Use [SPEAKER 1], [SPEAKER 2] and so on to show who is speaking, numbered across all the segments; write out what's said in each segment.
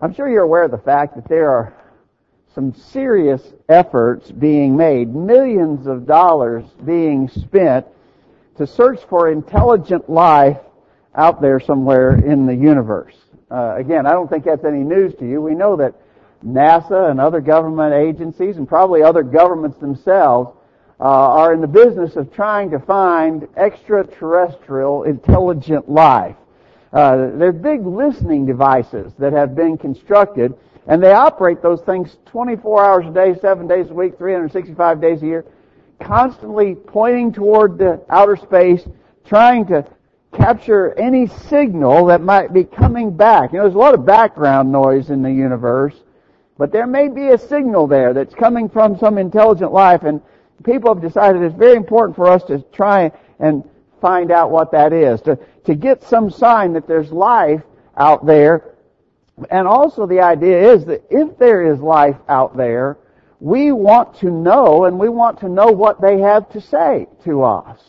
[SPEAKER 1] I'm sure you're aware of the fact that there are some serious efforts being made, millions of dollars being spent to search for intelligent life out there somewhere in the universe. Uh, again, I don't think that's any news to you. We know that NASA and other government agencies and probably other governments themselves uh, are in the business of trying to find extraterrestrial intelligent life. Uh, they're big listening devices that have been constructed, and they operate those things 24 hours a day, 7 days a week, 365 days a year, constantly pointing toward the outer space, trying to capture any signal that might be coming back. You know, there's a lot of background noise in the universe, but there may be a signal there that's coming from some intelligent life, and people have decided it's very important for us to try and find out what that is, to, to get some sign that there's life out there. And also the idea is that if there is life out there, we want to know and we want to know what they have to say to us.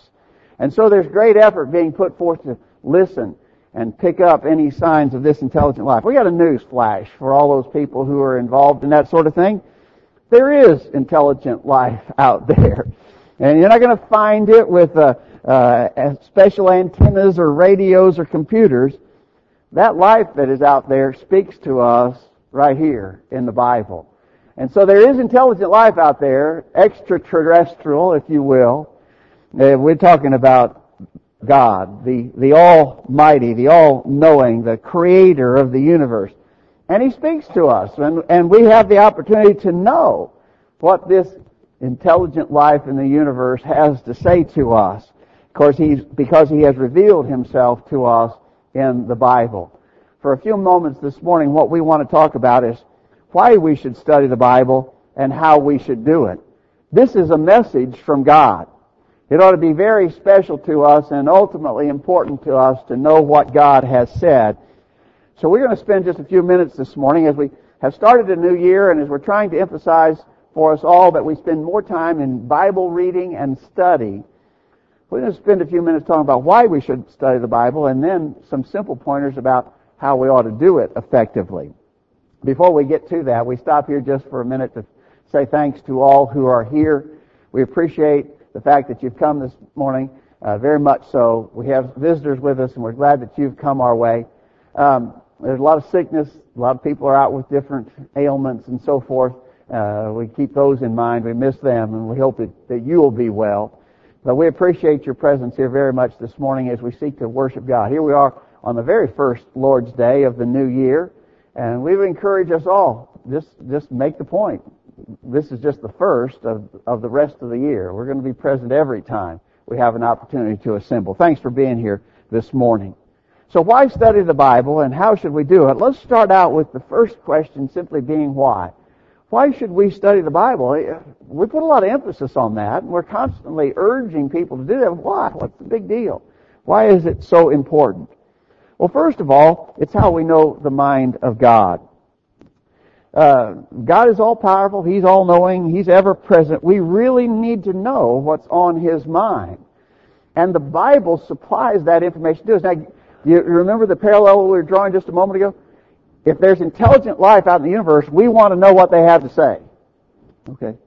[SPEAKER 1] And so there's great effort being put forth to listen and pick up any signs of this intelligent life. We got a news flash for all those people who are involved in that sort of thing. There is intelligent life out there. And you're not going to find it with uh, uh, special antennas or radios or computers. That life that is out there speaks to us right here in the Bible. And so there is intelligent life out there, extraterrestrial, if you will. Uh, we're talking about God, the, the Almighty, the All-Knowing, the Creator of the universe. And He speaks to us, and, and we have the opportunity to know what this intelligent life in the universe has to say to us. Of course, he's, because He has revealed Himself to us in the Bible. For a few moments this morning, what we want to talk about is why we should study the Bible and how we should do it. This is a message from God. It ought to be very special to us and ultimately important to us to know what God has said. So we're going to spend just a few minutes this morning as we have started a new year and as we're trying to emphasize for us all that we spend more time in Bible reading and study. We're going to spend a few minutes talking about why we should study the Bible and then some simple pointers about how we ought to do it effectively. Before we get to that, we stop here just for a minute to say thanks to all who are here. We appreciate the fact that you've come this morning, uh, very much so. We have visitors with us and we're glad that you've come our way. Um, there's a lot of sickness. A lot of people are out with different ailments and so forth. Uh, we keep those in mind. We miss them and we hope that, that you will be well. But we appreciate your presence here very much this morning as we seek to worship God. Here we are on the very first Lord's Day of the new year. And we would encourage us all, just, just make the point. This is just the first of, of the rest of the year. We're going to be present every time we have an opportunity to assemble. Thanks for being here this morning. So why study the Bible and how should we do it? Let's start out with the first question simply being why. Why should we study the Bible? We put a lot of emphasis on that and we're constantly urging people to do that. Why? What's the big deal? Why is it so important? Well, first of all, it's how we know the mind of God. Uh, God is all powerful. He's all knowing. He's ever present. We really need to know what's on His mind. And the Bible supplies that information to us. Now, you remember the parallel we were drawing just a moment ago? If there's intelligent life out in the universe, we want to know what they have to say. Okay.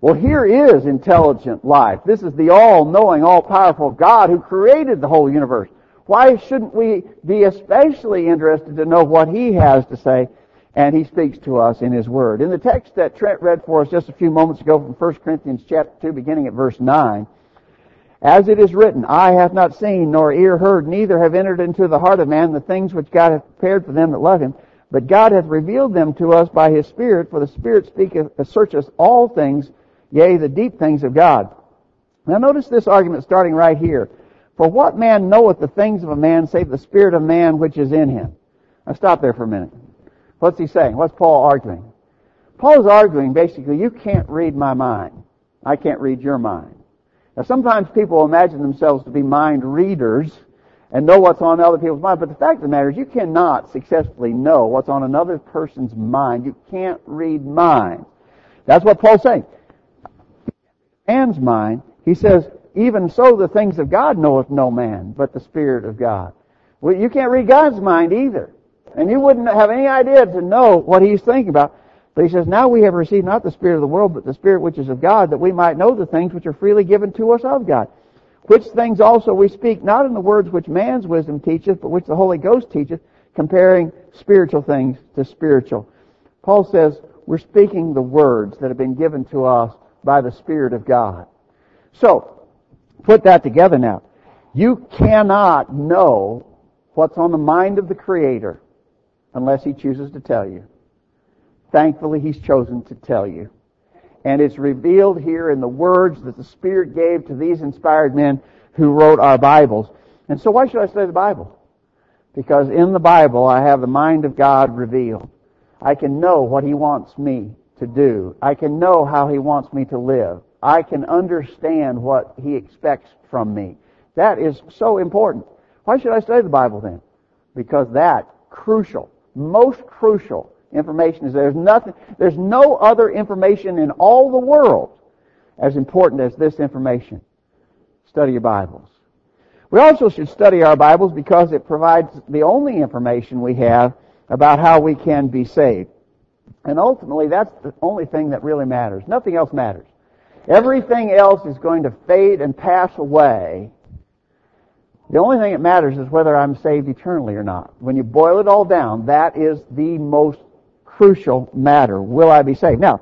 [SPEAKER 1] Well, here is intelligent life. This is the all-knowing, all-powerful God who created the whole universe. Why shouldn't we be especially interested to know what He has to say? And He speaks to us in His Word. In the text that Trent read for us just a few moments ago from 1 Corinthians chapter 2, beginning at verse 9, as it is written, Eye hath not seen, nor ear heard, neither have entered into the heart of man the things which God hath prepared for them that love him. But God hath revealed them to us by his Spirit, for the Spirit speaketh, uh, searcheth all things, yea, the deep things of God. Now notice this argument starting right here. For what man knoweth the things of a man, save the Spirit of man which is in him? Now stop there for a minute. What's he saying? What's Paul arguing? Paul's arguing basically, you can't read my mind. I can't read your mind. Now sometimes people imagine themselves to be mind readers and know what's on other people's mind, but the fact of the matter is you cannot successfully know what's on another person's mind. You can't read minds. That's what Paul's saying. Man's mind, he says, even so the things of God knoweth no man, but the Spirit of God. Well, you can't read God's mind either. And you wouldn't have any idea to know what he's thinking about. But he says, now we have received not the Spirit of the world, but the Spirit which is of God, that we might know the things which are freely given to us of God. Which things also we speak, not in the words which man's wisdom teacheth, but which the Holy Ghost teacheth, comparing spiritual things to spiritual. Paul says, we're speaking the words that have been given to us by the Spirit of God. So, put that together now. You cannot know what's on the mind of the Creator unless He chooses to tell you. Thankfully, He's chosen to tell you. And it's revealed here in the words that the Spirit gave to these inspired men who wrote our Bibles. And so why should I study the Bible? Because in the Bible I have the mind of God revealed. I can know what He wants me to do. I can know how He wants me to live. I can understand what He expects from me. That is so important. Why should I study the Bible then? Because that crucial, most crucial information is there's nothing, there's no other information in all the world as important as this information. Study your Bibles. We also should study our Bibles because it provides the only information we have about how we can be saved. And ultimately, that's the only thing that really matters. Nothing else matters. Everything else is going to fade and pass away. The only thing that matters is whether I'm saved eternally or not. When you boil it all down, that is the most crucial matter. Will I be saved? Now,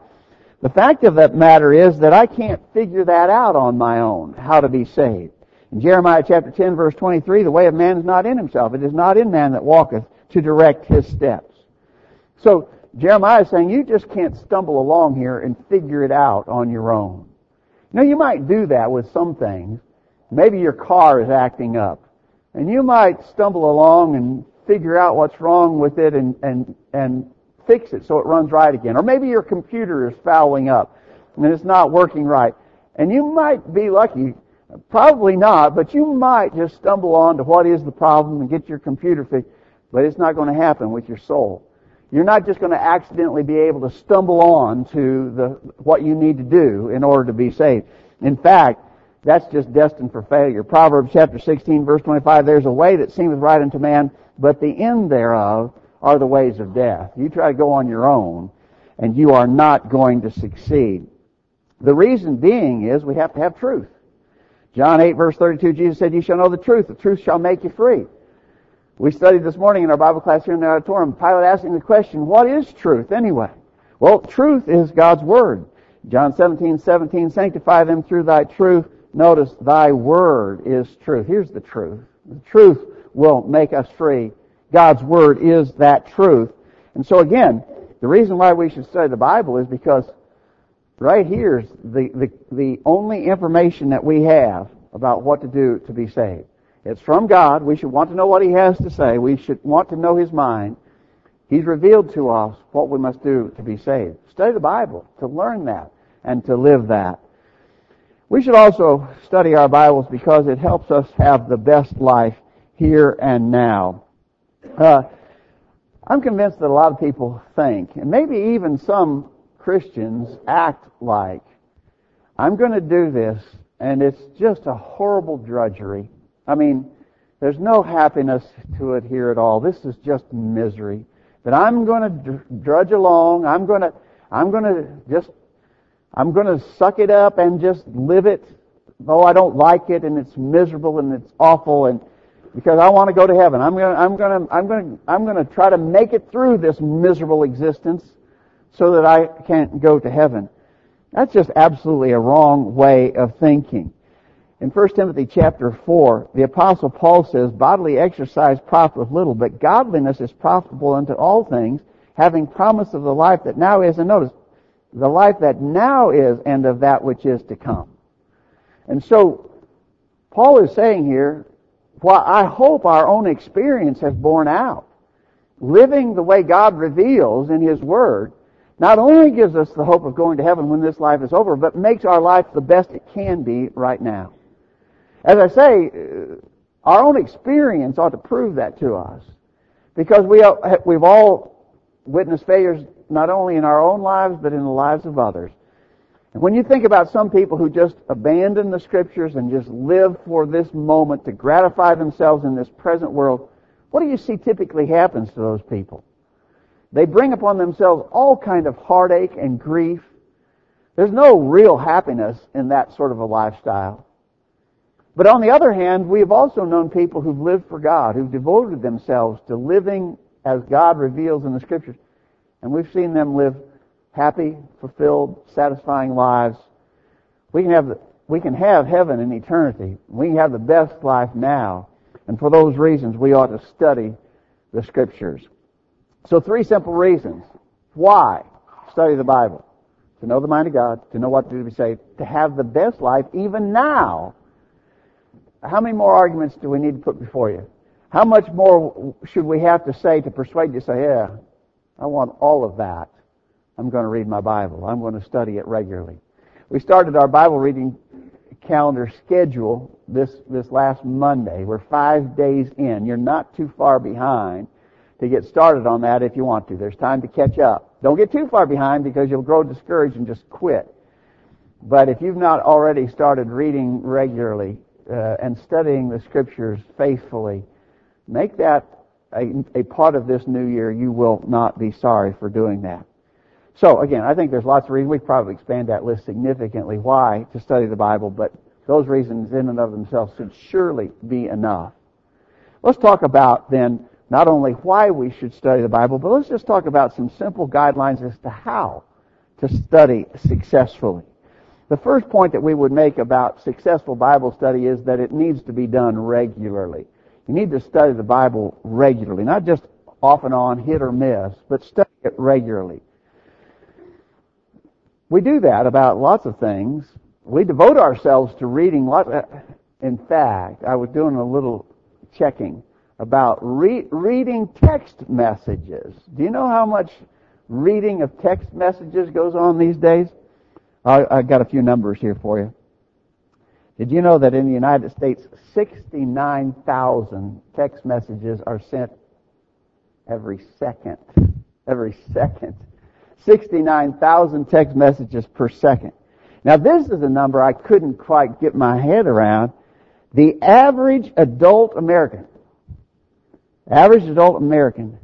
[SPEAKER 1] the fact of that matter is that I can't figure that out on my own, how to be saved. In Jeremiah chapter 10 verse 23, the way of man is not in himself. It is not in man that walketh to direct his steps. So, Jeremiah is saying you just can't stumble along here and figure it out on your own. Now you might do that with some things. Maybe your car is acting up. And you might stumble along and figure out what's wrong with it and, and, and fix it so it runs right again. Or maybe your computer is fouling up and it's not working right. And you might be lucky, probably not, but you might just stumble on to what is the problem and get your computer fixed. But it's not going to happen with your soul. You're not just going to accidentally be able to stumble on to the, what you need to do in order to be saved. In fact, that's just destined for failure. Proverbs chapter 16 verse 25, there's a way that seemeth right unto man, but the end thereof are the ways of death. You try to go on your own, and you are not going to succeed. The reason being is we have to have truth. John 8 verse 32, Jesus said, You shall know the truth. The truth shall make you free. We studied this morning in our Bible class here in the auditorium, Pilate asking the question, what is truth anyway? Well, truth is God's Word. John 17, 17, sanctify them through thy truth. Notice, thy word is truth. Here's the truth. The truth will make us free. God's Word is that truth. And so again, the reason why we should study the Bible is because right here is the, the, the only information that we have about what to do to be saved. It's from God. We should want to know what He has to say. We should want to know His mind. He's revealed to us what we must do to be saved. Study the Bible to learn that and to live that. We should also study our Bibles because it helps us have the best life here and now. Uh, I'm convinced that a lot of people think, and maybe even some Christians act like, I'm going to do this, and it's just a horrible drudgery. I mean, there's no happiness to it here at all. This is just misery. That I'm going to drudge along. I'm going to, I'm going to just, I'm going to suck it up and just live it, though I don't like it and it's miserable and it's awful and because I want to go to heaven. I'm going to, I'm going to, I'm going to, I'm going to try to make it through this miserable existence so that I can't go to heaven. That's just absolutely a wrong way of thinking. In 1 Timothy chapter 4, the apostle Paul says, bodily exercise profiteth little, but godliness is profitable unto all things, having promise of the life that now is, and notice, the life that now is and of that which is to come. And so, Paul is saying here, what I hope our own experience has borne out. Living the way God reveals in His Word not only gives us the hope of going to heaven when this life is over, but makes our life the best it can be right now. As I say, uh, our own experience ought to prove that to us. Because we, we've all witnessed failures not only in our own lives, but in the lives of others. And when you think about some people who just abandon the scriptures and just live for this moment to gratify themselves in this present world, what do you see typically happens to those people? They bring upon themselves all kind of heartache and grief. There's no real happiness in that sort of a lifestyle. But on the other hand, we have also known people who've lived for God, who've devoted themselves to living as God reveals in the scriptures. And we've seen them live happy, fulfilled, satisfying lives. We can have, we can have heaven in eternity. We can have the best life now. And for those reasons, we ought to study the scriptures. So three simple reasons. Why study the Bible? To know the mind of God, to know what to do to be saved, to have the best life even now. How many more arguments do we need to put before you? How much more should we have to say to persuade you to say, yeah, I want all of that. I'm going to read my Bible. I'm going to study it regularly. We started our Bible reading calendar schedule this, this last Monday. We're five days in. You're not too far behind to get started on that if you want to. There's time to catch up. Don't get too far behind because you'll grow discouraged and just quit. But if you've not already started reading regularly uh, and studying the scriptures faithfully, make that a, a part of this new year. You will not be sorry for doing that. So again, I think there's lots of reasons. We probably expand that list significantly why to study the Bible, but those reasons in and of themselves should surely be enough. Let's talk about then not only why we should study the Bible, but let's just talk about some simple guidelines as to how to study successfully. The first point that we would make about successful Bible study is that it needs to be done regularly. You need to study the Bible regularly, not just off and on, hit or miss, but study it regularly. We do that about lots of things. We devote ourselves to reading lots. Uh, in fact, I was doing a little checking about re- reading text messages. Do you know how much reading of text messages goes on these days? I, I got a few numbers here for you. Did you know that in the United States, 69,000 text messages are sent every second? Every second. 69,000 text messages per second. Now this is a number I couldn't quite get my head around. The average adult American, average adult American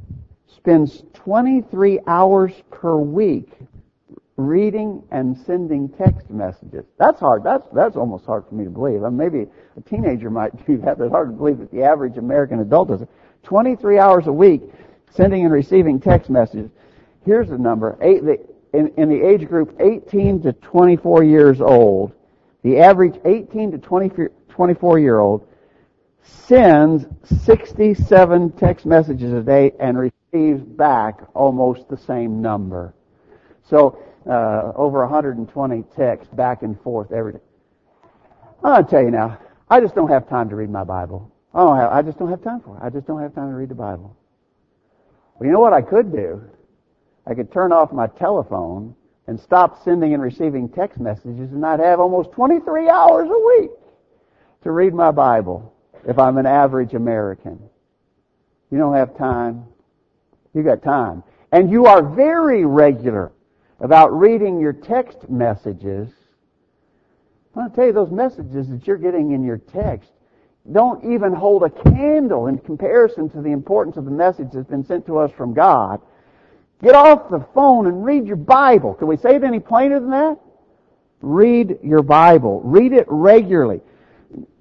[SPEAKER 1] spends 23 hours per week reading and sending text messages. That's hard. That's, that's almost hard for me to believe. I mean, maybe a teenager might do that, but it's hard to believe that the average American adult does it. 23 hours a week sending and receiving text messages. Here's the number. Eight, the, in, in the age group 18 to 24 years old, the average 18 to 20, 24 year old sends 67 text messages a day and receives back almost the same number. So, uh, over 120 texts back and forth every day. I'll tell you now, I just don't have time to read my Bible. I don't have, I just don't have time for it. I just don't have time to read the Bible. Well, you know what I could do? I could turn off my telephone and stop sending and receiving text messages and I'd have almost 23 hours a week to read my Bible if I'm an average American. You don't have time. You got time. And you are very regular about reading your text messages. I want to tell you those messages that you're getting in your text don't even hold a candle in comparison to the importance of the message that's been sent to us from God. Get off the phone and read your Bible. Can we say it any plainer than that? Read your Bible. Read it regularly.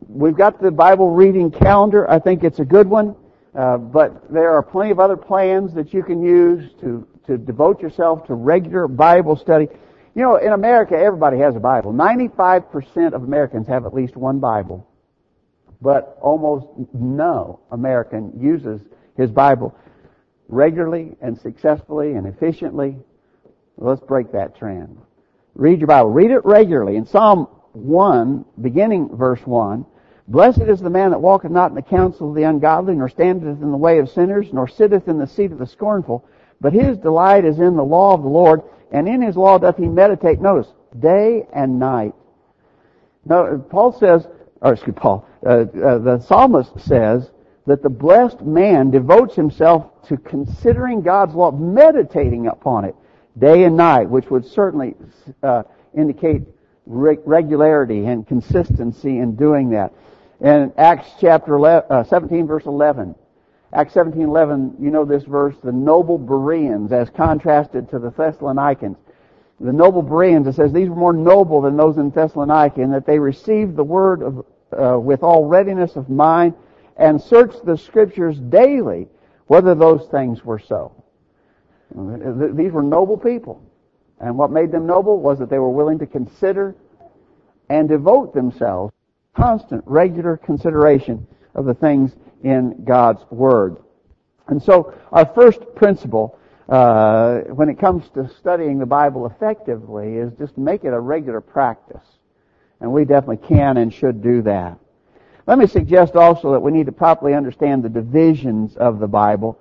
[SPEAKER 1] We've got the Bible reading calendar. I think it's a good one. Uh, but there are plenty of other plans that you can use to, to devote yourself to regular Bible study. You know, in America, everybody has a Bible. 95% of Americans have at least one Bible. But almost no American uses his Bible regularly and successfully and efficiently. Let's break that trend. Read your Bible. Read it regularly. In Psalm 1, beginning verse 1, Blessed is the man that walketh not in the counsel of the ungodly, nor standeth in the way of sinners, nor sitteth in the seat of the scornful, but his delight is in the law of the Lord, and in his law doth he meditate, notice, day and night. Now, Paul says, or excuse Paul, uh, uh, the psalmist says that the blessed man devotes himself to considering God's law, meditating upon it day and night, which would certainly uh, indicate re- regularity and consistency in doing that. In Acts chapter 11, uh, 17 verse 11, Acts 17:11, you know this verse, the noble Bereans as contrasted to the Thessalonians. The noble Bereans, it says these were more noble than those in Thessalonica in that they received the word of, uh, with all readiness of mind and searched the scriptures daily whether those things were so. These were noble people. And what made them noble was that they were willing to consider and devote themselves constant, regular consideration of the things in God's Word. And so our first principle uh, when it comes to studying the Bible effectively is just make it a regular practice. And we definitely can and should do that. Let me suggest also that we need to properly understand the divisions of the Bible.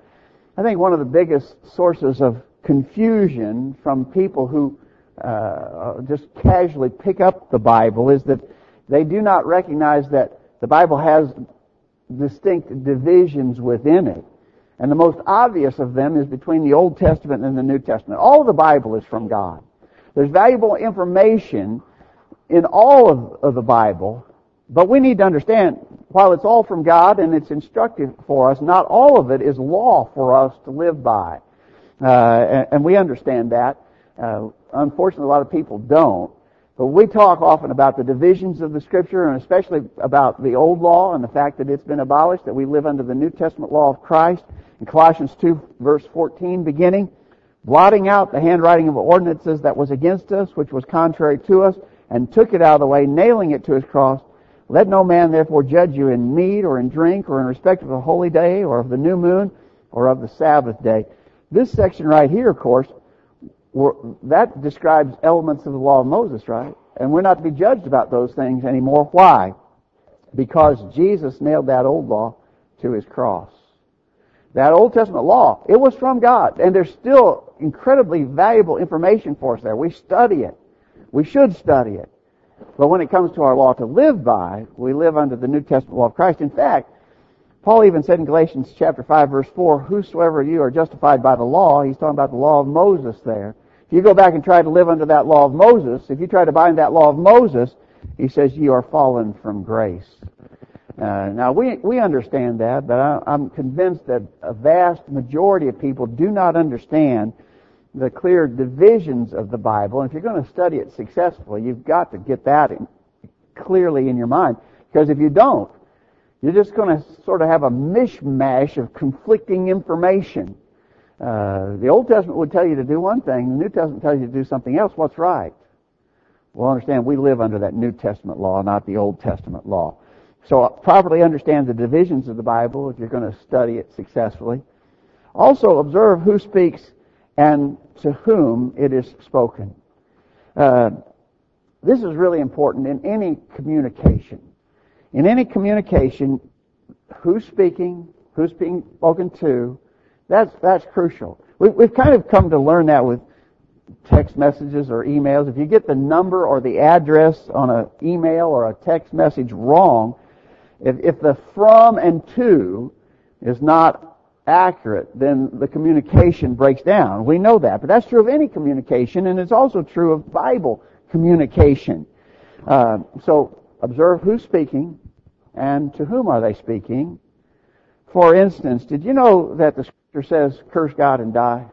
[SPEAKER 1] I think one of the biggest sources of confusion from people who uh, just casually pick up the Bible is that they do not recognize that the Bible has distinct divisions within it. And the most obvious of them is between the Old Testament and the New Testament. All the Bible is from God. There's valuable information in all of, of the Bible, but we need to understand, while it's all from God and it's instructive for us, not all of it is law for us to live by. Uh, and, and, we understand that. Uh, unfortunately, a lot of people don't. But we talk often about the divisions of the Scripture, and especially about the Old Law and the fact that it's been abolished, that we live under the New Testament law of Christ. In Colossians 2, verse 14, beginning, blotting out the handwriting of ordinances that was against us, which was contrary to us, and took it out of the way, nailing it to his cross. Let no man therefore judge you in meat or in drink or in respect of the holy day or of the new moon or of the Sabbath day. This section right here, of course, that describes elements of the law of Moses, right? And we're not to be judged about those things anymore. Why? Because Jesus nailed that old law to his cross. That Old Testament law, it was from God. And there's still incredibly valuable information for us there. We study it. We should study it. But when it comes to our law to live by, we live under the New Testament law of Christ. In fact, Paul even said in Galatians chapter 5 verse 4, whosoever you are justified by the law, he's talking about the law of Moses there. If you go back and try to live under that law of Moses, if you try to bind that law of Moses, he says you are fallen from grace. Uh, now we we understand that, but I, I'm convinced that a vast majority of people do not understand the clear divisions of the Bible. And if you're going to study it successfully, you've got to get that in, clearly in your mind. Because if you don't, you're just going to sort of have a mishmash of conflicting information. Uh, the Old Testament would tell you to do one thing, the New Testament tells you to do something else. What's right? Well, understand we live under that New Testament law, not the Old Testament law. So properly understand the divisions of the Bible if you're going to study it successfully. Also observe who speaks and to whom it is spoken. Uh, this is really important in any communication. In any communication, who's speaking, who's being spoken to, that's, that's crucial. We, we've kind of come to learn that with text messages or emails. If you get the number or the address on an email or a text message wrong, if, if the from and to is not accurate, then the communication breaks down. We know that. But that's true of any communication, and it's also true of Bible communication. Uh, so observe who's speaking and to whom are they speaking. For instance, did you know that the scripture says, curse God and die?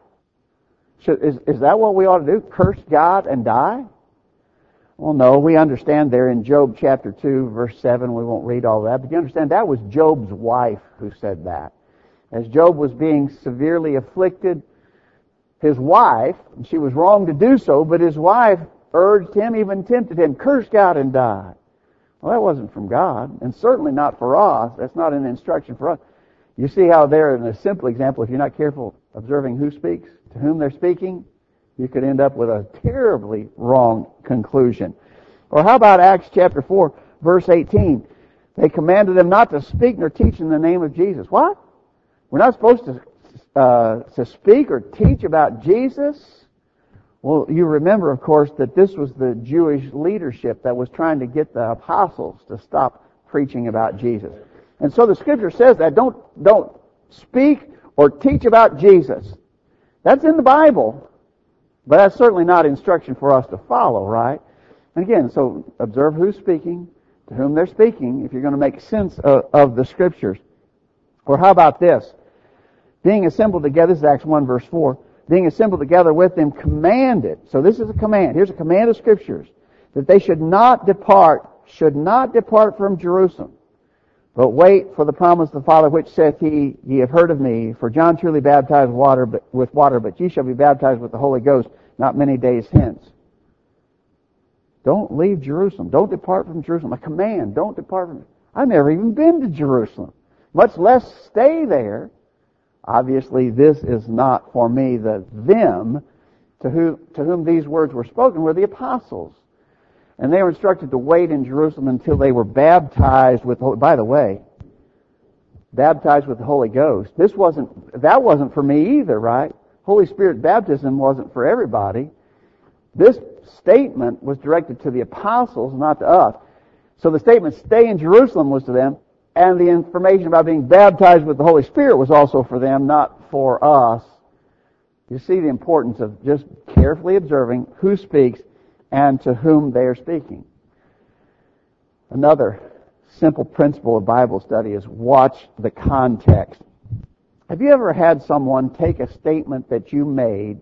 [SPEAKER 1] Should, is, is that what we ought to do? Curse God and die? Well, no, we understand there in Job chapter 2, verse 7, we won't read all that, but you understand that was Job's wife who said that. As Job was being severely afflicted, his wife, she was wrong to do so, but his wife urged him, even tempted him, curse God and die. Well, that wasn't from God, and certainly not for us. That's not an instruction for us. You see how there, in a simple example, if you're not careful observing who speaks, to whom they're speaking, you could end up with a terribly wrong conclusion. Or how about Acts chapter 4, verse 18? They commanded them not to speak nor teach in the name of Jesus. What? We're not supposed to, uh, to speak or teach about Jesus? Well, you remember, of course, that this was the Jewish leadership that was trying to get the apostles to stop preaching about Jesus. And so the scripture says that don't, don't speak or teach about Jesus. That's in the Bible. But that's certainly not instruction for us to follow, right? And again, so observe who's speaking, to whom they're speaking, if you're going to make sense of, of the scriptures. Or how about this? Being assembled together, this is Acts 1 verse 4, being assembled together with them, commanded. So this is a command. Here's a command of scriptures. That they should not depart, should not depart from Jerusalem, but wait for the promise of the Father, which saith he, ye have heard of me, for John truly baptized water, but, with water, but ye shall be baptized with the Holy Ghost not many days hence. Don't leave Jerusalem. Don't depart from Jerusalem. A command. Don't depart from. I've never even been to Jerusalem, much less stay there. Obviously, this is not for me. The them to whom, to whom these words were spoken were the apostles. And they were instructed to wait in Jerusalem until they were baptized with, by the way, baptized with the Holy Ghost. This wasn't, that wasn't for me either, right? Holy Spirit baptism wasn't for everybody. This statement was directed to the apostles, not to us. So the statement, stay in Jerusalem, was to them, and the information about being baptized with the Holy Spirit was also for them, not for us. You see the importance of just carefully observing who speaks and to whom they are speaking. Another simple principle of Bible study is watch the context. Have you ever had someone take a statement that you made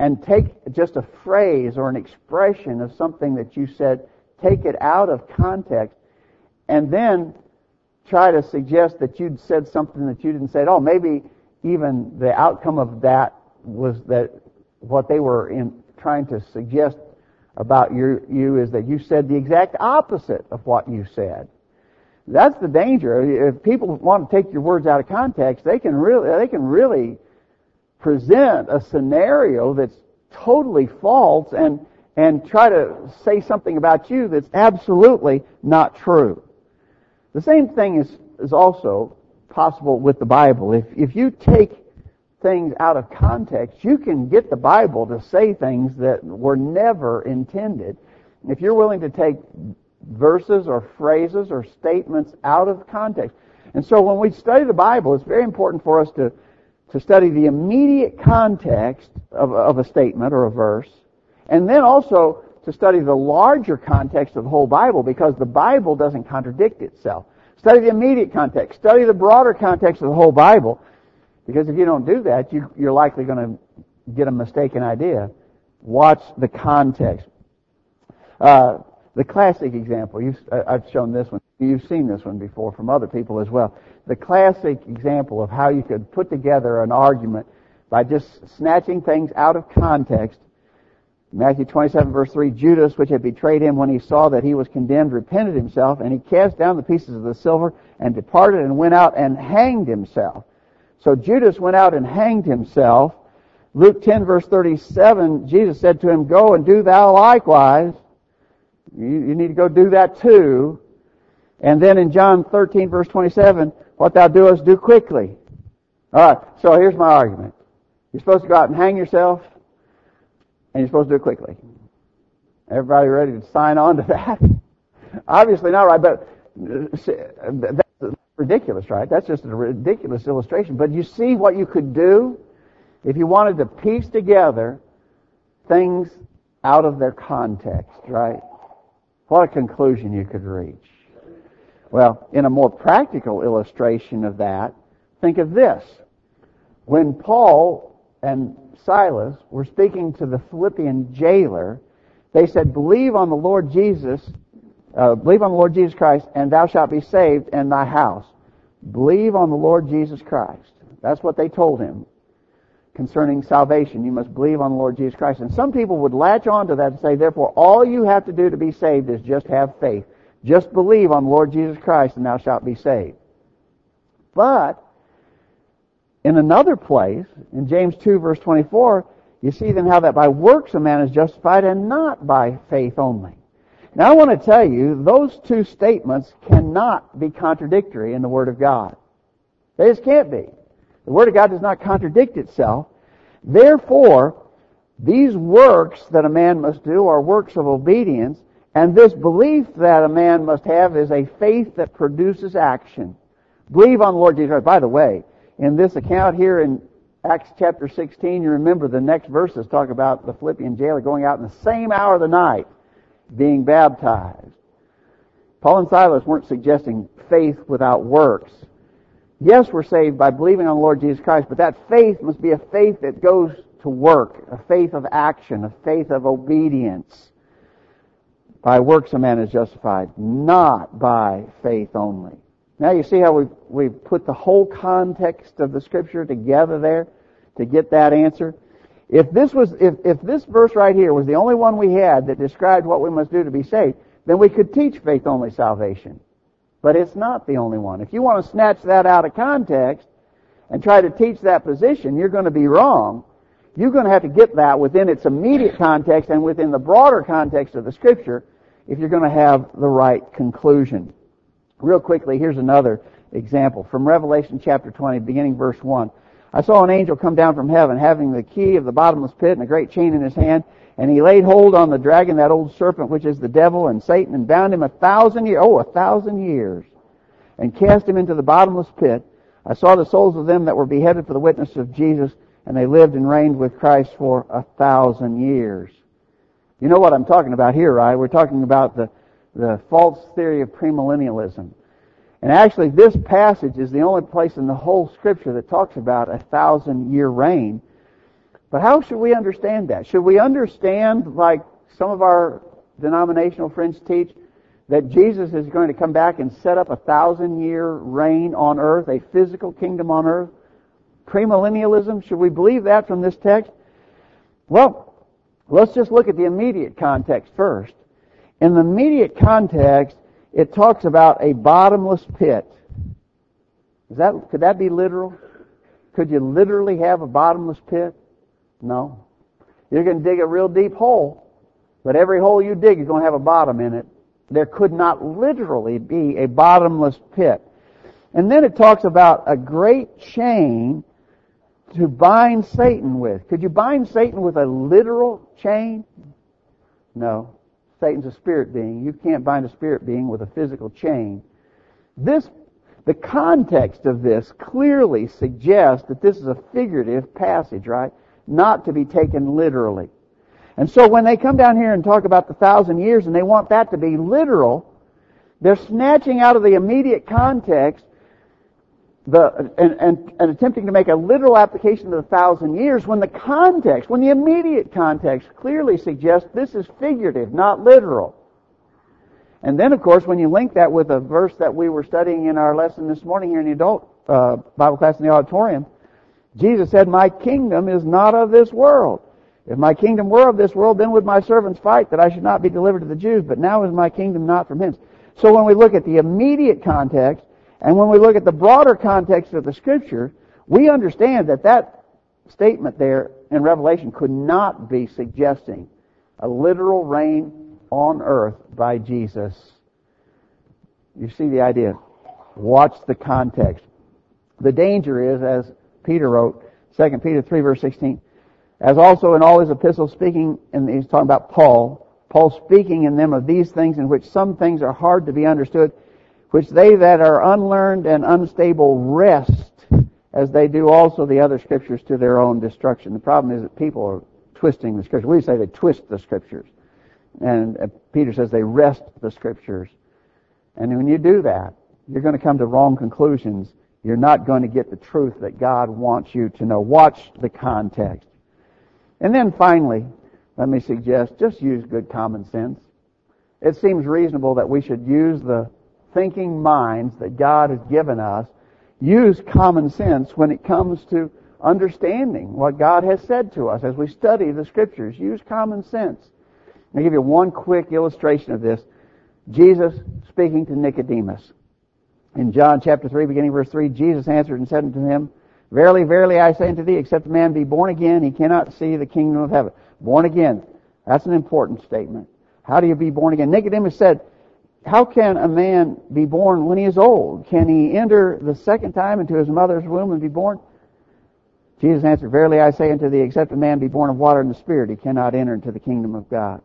[SPEAKER 1] and take just a phrase or an expression of something that you said, take it out of context, and then try to suggest that you'd said something that you didn't say at all? Maybe even the outcome of that was that what they were in trying to suggest about your, you is that you said the exact opposite of what you said. That's the danger. If people want to take your words out of context, they can really, they can really present a scenario that's totally false and, and try to say something about you that's absolutely not true. The same thing is, is also possible with the Bible. If, if you take things out of context, you can get the Bible to say things that were never intended. If you're willing to take verses or phrases or statements out of context. And so when we study the Bible, it's very important for us to, to study the immediate context of, of a statement or a verse, and then also to study the larger context of the whole Bible because the Bible doesn't contradict itself. Study the immediate context. Study the broader context of the whole Bible because if you don't do that, you, you're likely going to get a mistaken idea. Watch the context. Uh, the classic example, I've shown this one, you've seen this one before from other people as well. The classic example of how you could put together an argument by just snatching things out of context. Matthew 27 verse 3, Judas, which had betrayed him when he saw that he was condemned, repented himself, and he cast down the pieces of the silver and departed and went out and hanged himself. So Judas went out and hanged himself. Luke 10 verse 37, Jesus said to him, Go and do thou likewise. You, you need to go do that too. And then in John 13 verse 27, what thou doest, do quickly. Alright, so here's my argument. You're supposed to go out and hang yourself, and you're supposed to do it quickly. Everybody ready to sign on to that? Obviously not right, but uh, that's ridiculous, right? That's just a ridiculous illustration. But you see what you could do if you wanted to piece together things out of their context, right? What a conclusion you could reach. Well, in a more practical illustration of that, think of this. When Paul and Silas were speaking to the Philippian jailer, they said, believe on the Lord Jesus, uh, believe on the Lord Jesus Christ, and thou shalt be saved in thy house. Believe on the Lord Jesus Christ. That's what they told him concerning salvation. You must believe on the Lord Jesus Christ. And some people would latch on to that and say, therefore, all you have to do to be saved is just have faith. Just believe on the Lord Jesus Christ and thou shalt be saved. But, in another place, in James 2 verse 24, you see then how that by works a man is justified and not by faith only. Now I want to tell you, those two statements cannot be contradictory in the Word of God. They just can't be. The Word of God does not contradict itself. Therefore, these works that a man must do are works of obedience, and this belief that a man must have is a faith that produces action. Believe on the Lord Jesus Christ. By the way, in this account here in Acts chapter 16, you remember the next verses talk about the Philippian jailer going out in the same hour of the night being baptized. Paul and Silas weren't suggesting faith without works. Yes, we're saved by believing on the Lord Jesus Christ, but that faith must be a faith that goes to work, a faith of action, a faith of obedience. By works a man is justified, not by faith only. Now you see how we've, we've put the whole context of the scripture together there to get that answer? If this was, if, if this verse right here was the only one we had that described what we must do to be saved, then we could teach faith only salvation. But it's not the only one. If you want to snatch that out of context and try to teach that position, you're going to be wrong. You're going to have to get that within its immediate context and within the broader context of the scripture if you're going to have the right conclusion. Real quickly, here's another example from Revelation chapter 20, beginning verse 1. I saw an angel come down from heaven, having the key of the bottomless pit and a great chain in his hand, and he laid hold on the dragon, that old serpent, which is the devil and Satan, and bound him a thousand years, oh, a thousand years, and cast him into the bottomless pit. I saw the souls of them that were beheaded for the witness of Jesus, and they lived and reigned with Christ for a thousand years. You know what I'm talking about here, right? We're talking about the, the false theory of premillennialism. And actually, this passage is the only place in the whole scripture that talks about a thousand year reign. But how should we understand that? Should we understand, like some of our denominational friends teach, that Jesus is going to come back and set up a thousand year reign on earth, a physical kingdom on earth? Premillennialism, should we believe that from this text? Well, let's just look at the immediate context first. In the immediate context, it talks about a bottomless pit. Is that, could that be literal? Could you literally have a bottomless pit? No. You're going to dig a real deep hole, but every hole you dig is going to have a bottom in it. There could not literally be a bottomless pit. And then it talks about a great chain to bind Satan with. Could you bind Satan with a literal chain? No. Satan's a spirit being. You can't bind a spirit being with a physical chain. This, the context of this clearly suggests that this is a figurative passage, right? Not to be taken literally. And so when they come down here and talk about the thousand years and they want that to be literal, they're snatching out of the immediate context the, and, and, and, attempting to make a literal application of the thousand years when the context, when the immediate context clearly suggests this is figurative, not literal. And then, of course, when you link that with a verse that we were studying in our lesson this morning here in the adult uh, Bible class in the auditorium, Jesus said, My kingdom is not of this world. If my kingdom were of this world, then would my servants fight that I should not be delivered to the Jews, but now is my kingdom not from hence. So when we look at the immediate context, and when we look at the broader context of the scripture, we understand that that statement there in Revelation could not be suggesting a literal reign on earth by Jesus. You see the idea. Watch the context. The danger is, as Peter wrote, 2 Peter 3 verse 16, as also in all his epistles speaking, and he's talking about Paul, Paul speaking in them of these things in which some things are hard to be understood, which they that are unlearned and unstable wrest, as they do also the other scriptures to their own destruction. The problem is that people are twisting the scriptures. We say they twist the scriptures. And uh, Peter says they wrest the scriptures. And when you do that, you're going to come to wrong conclusions. You're not going to get the truth that God wants you to know. Watch the context. And then finally, let me suggest, just use good common sense. It seems reasonable that we should use the thinking minds that God has given us use common sense when it comes to understanding what God has said to us as we study the scriptures. Use common sense. I'll give you one quick illustration of this. Jesus speaking to Nicodemus. In John chapter 3, beginning verse 3, Jesus answered and said unto him, Verily, verily, I say unto thee, except a man be born again, he cannot see the kingdom of heaven. Born again. That's an important statement. How do you be born again? Nicodemus said, how can a man be born when he is old? Can he enter the second time into his mother's womb and be born? Jesus answered, Verily I say unto thee, except a man be born of water and the Spirit, he cannot enter into the kingdom of God.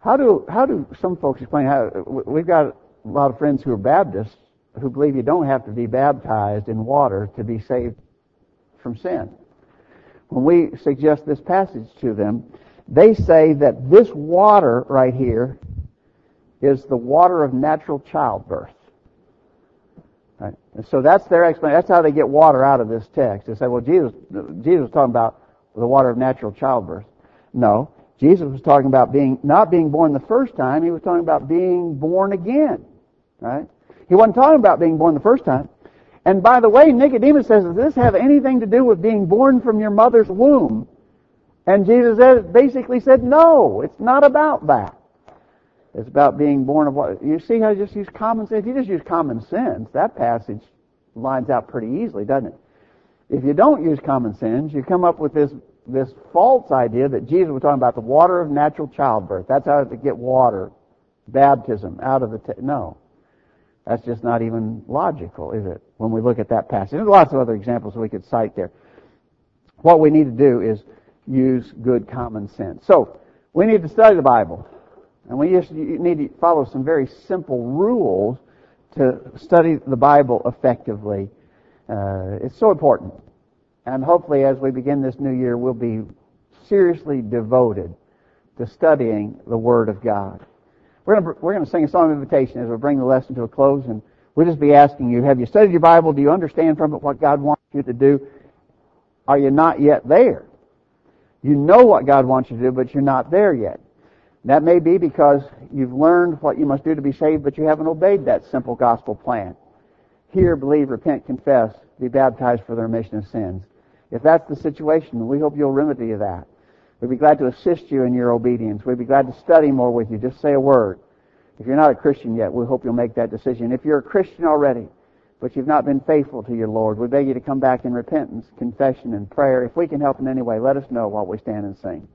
[SPEAKER 1] How do, how do some folks explain how, we've got a lot of friends who are Baptists who believe you don't have to be baptized in water to be saved from sin. When we suggest this passage to them, they say that this water right here is the water of natural childbirth. Right? And so that's their explanation. That's how they get water out of this text. They say, well, Jesus, Jesus was talking about the water of natural childbirth. No. Jesus was talking about being, not being born the first time, he was talking about being born again. Right? He wasn't talking about being born the first time. And by the way, Nicodemus says, does this have anything to do with being born from your mother's womb? And Jesus basically said, no, it's not about that. It's about being born of what? You see how I just use common sense? If you just use common sense, that passage lines out pretty easily, doesn't it? If you don't use common sense, you come up with this, this false idea that Jesus was talking about the water of natural childbirth. That's how to get water, baptism, out of the, te- no. That's just not even logical, is it? When we look at that passage. There's lots of other examples we could cite there. What we need to do is use good common sense. So, we need to study the Bible. And we just need to follow some very simple rules to study the Bible effectively. Uh, it's so important. And hopefully as we begin this new year, we'll be seriously devoted to studying the Word of God. We're going, we're going to sing a song of invitation as we bring the lesson to a close, and we'll just be asking you, have you studied your Bible? Do you understand from it what God wants you to do? Are you not yet there? You know what God wants you to do, but you're not there yet. That may be because you've learned what you must do to be saved, but you haven't obeyed that simple gospel plan. Hear, believe, repent, confess, be baptized for the remission of sins. If that's the situation, we hope you'll remedy that. We'd be glad to assist you in your obedience. We'd be glad to study more with you. Just say a word. If you're not a Christian yet, we hope you'll make that decision. If you're a Christian already, but you've not been faithful to your Lord, we beg you to come back in repentance, confession, and prayer. If we can help in any way, let us know while we stand and sing.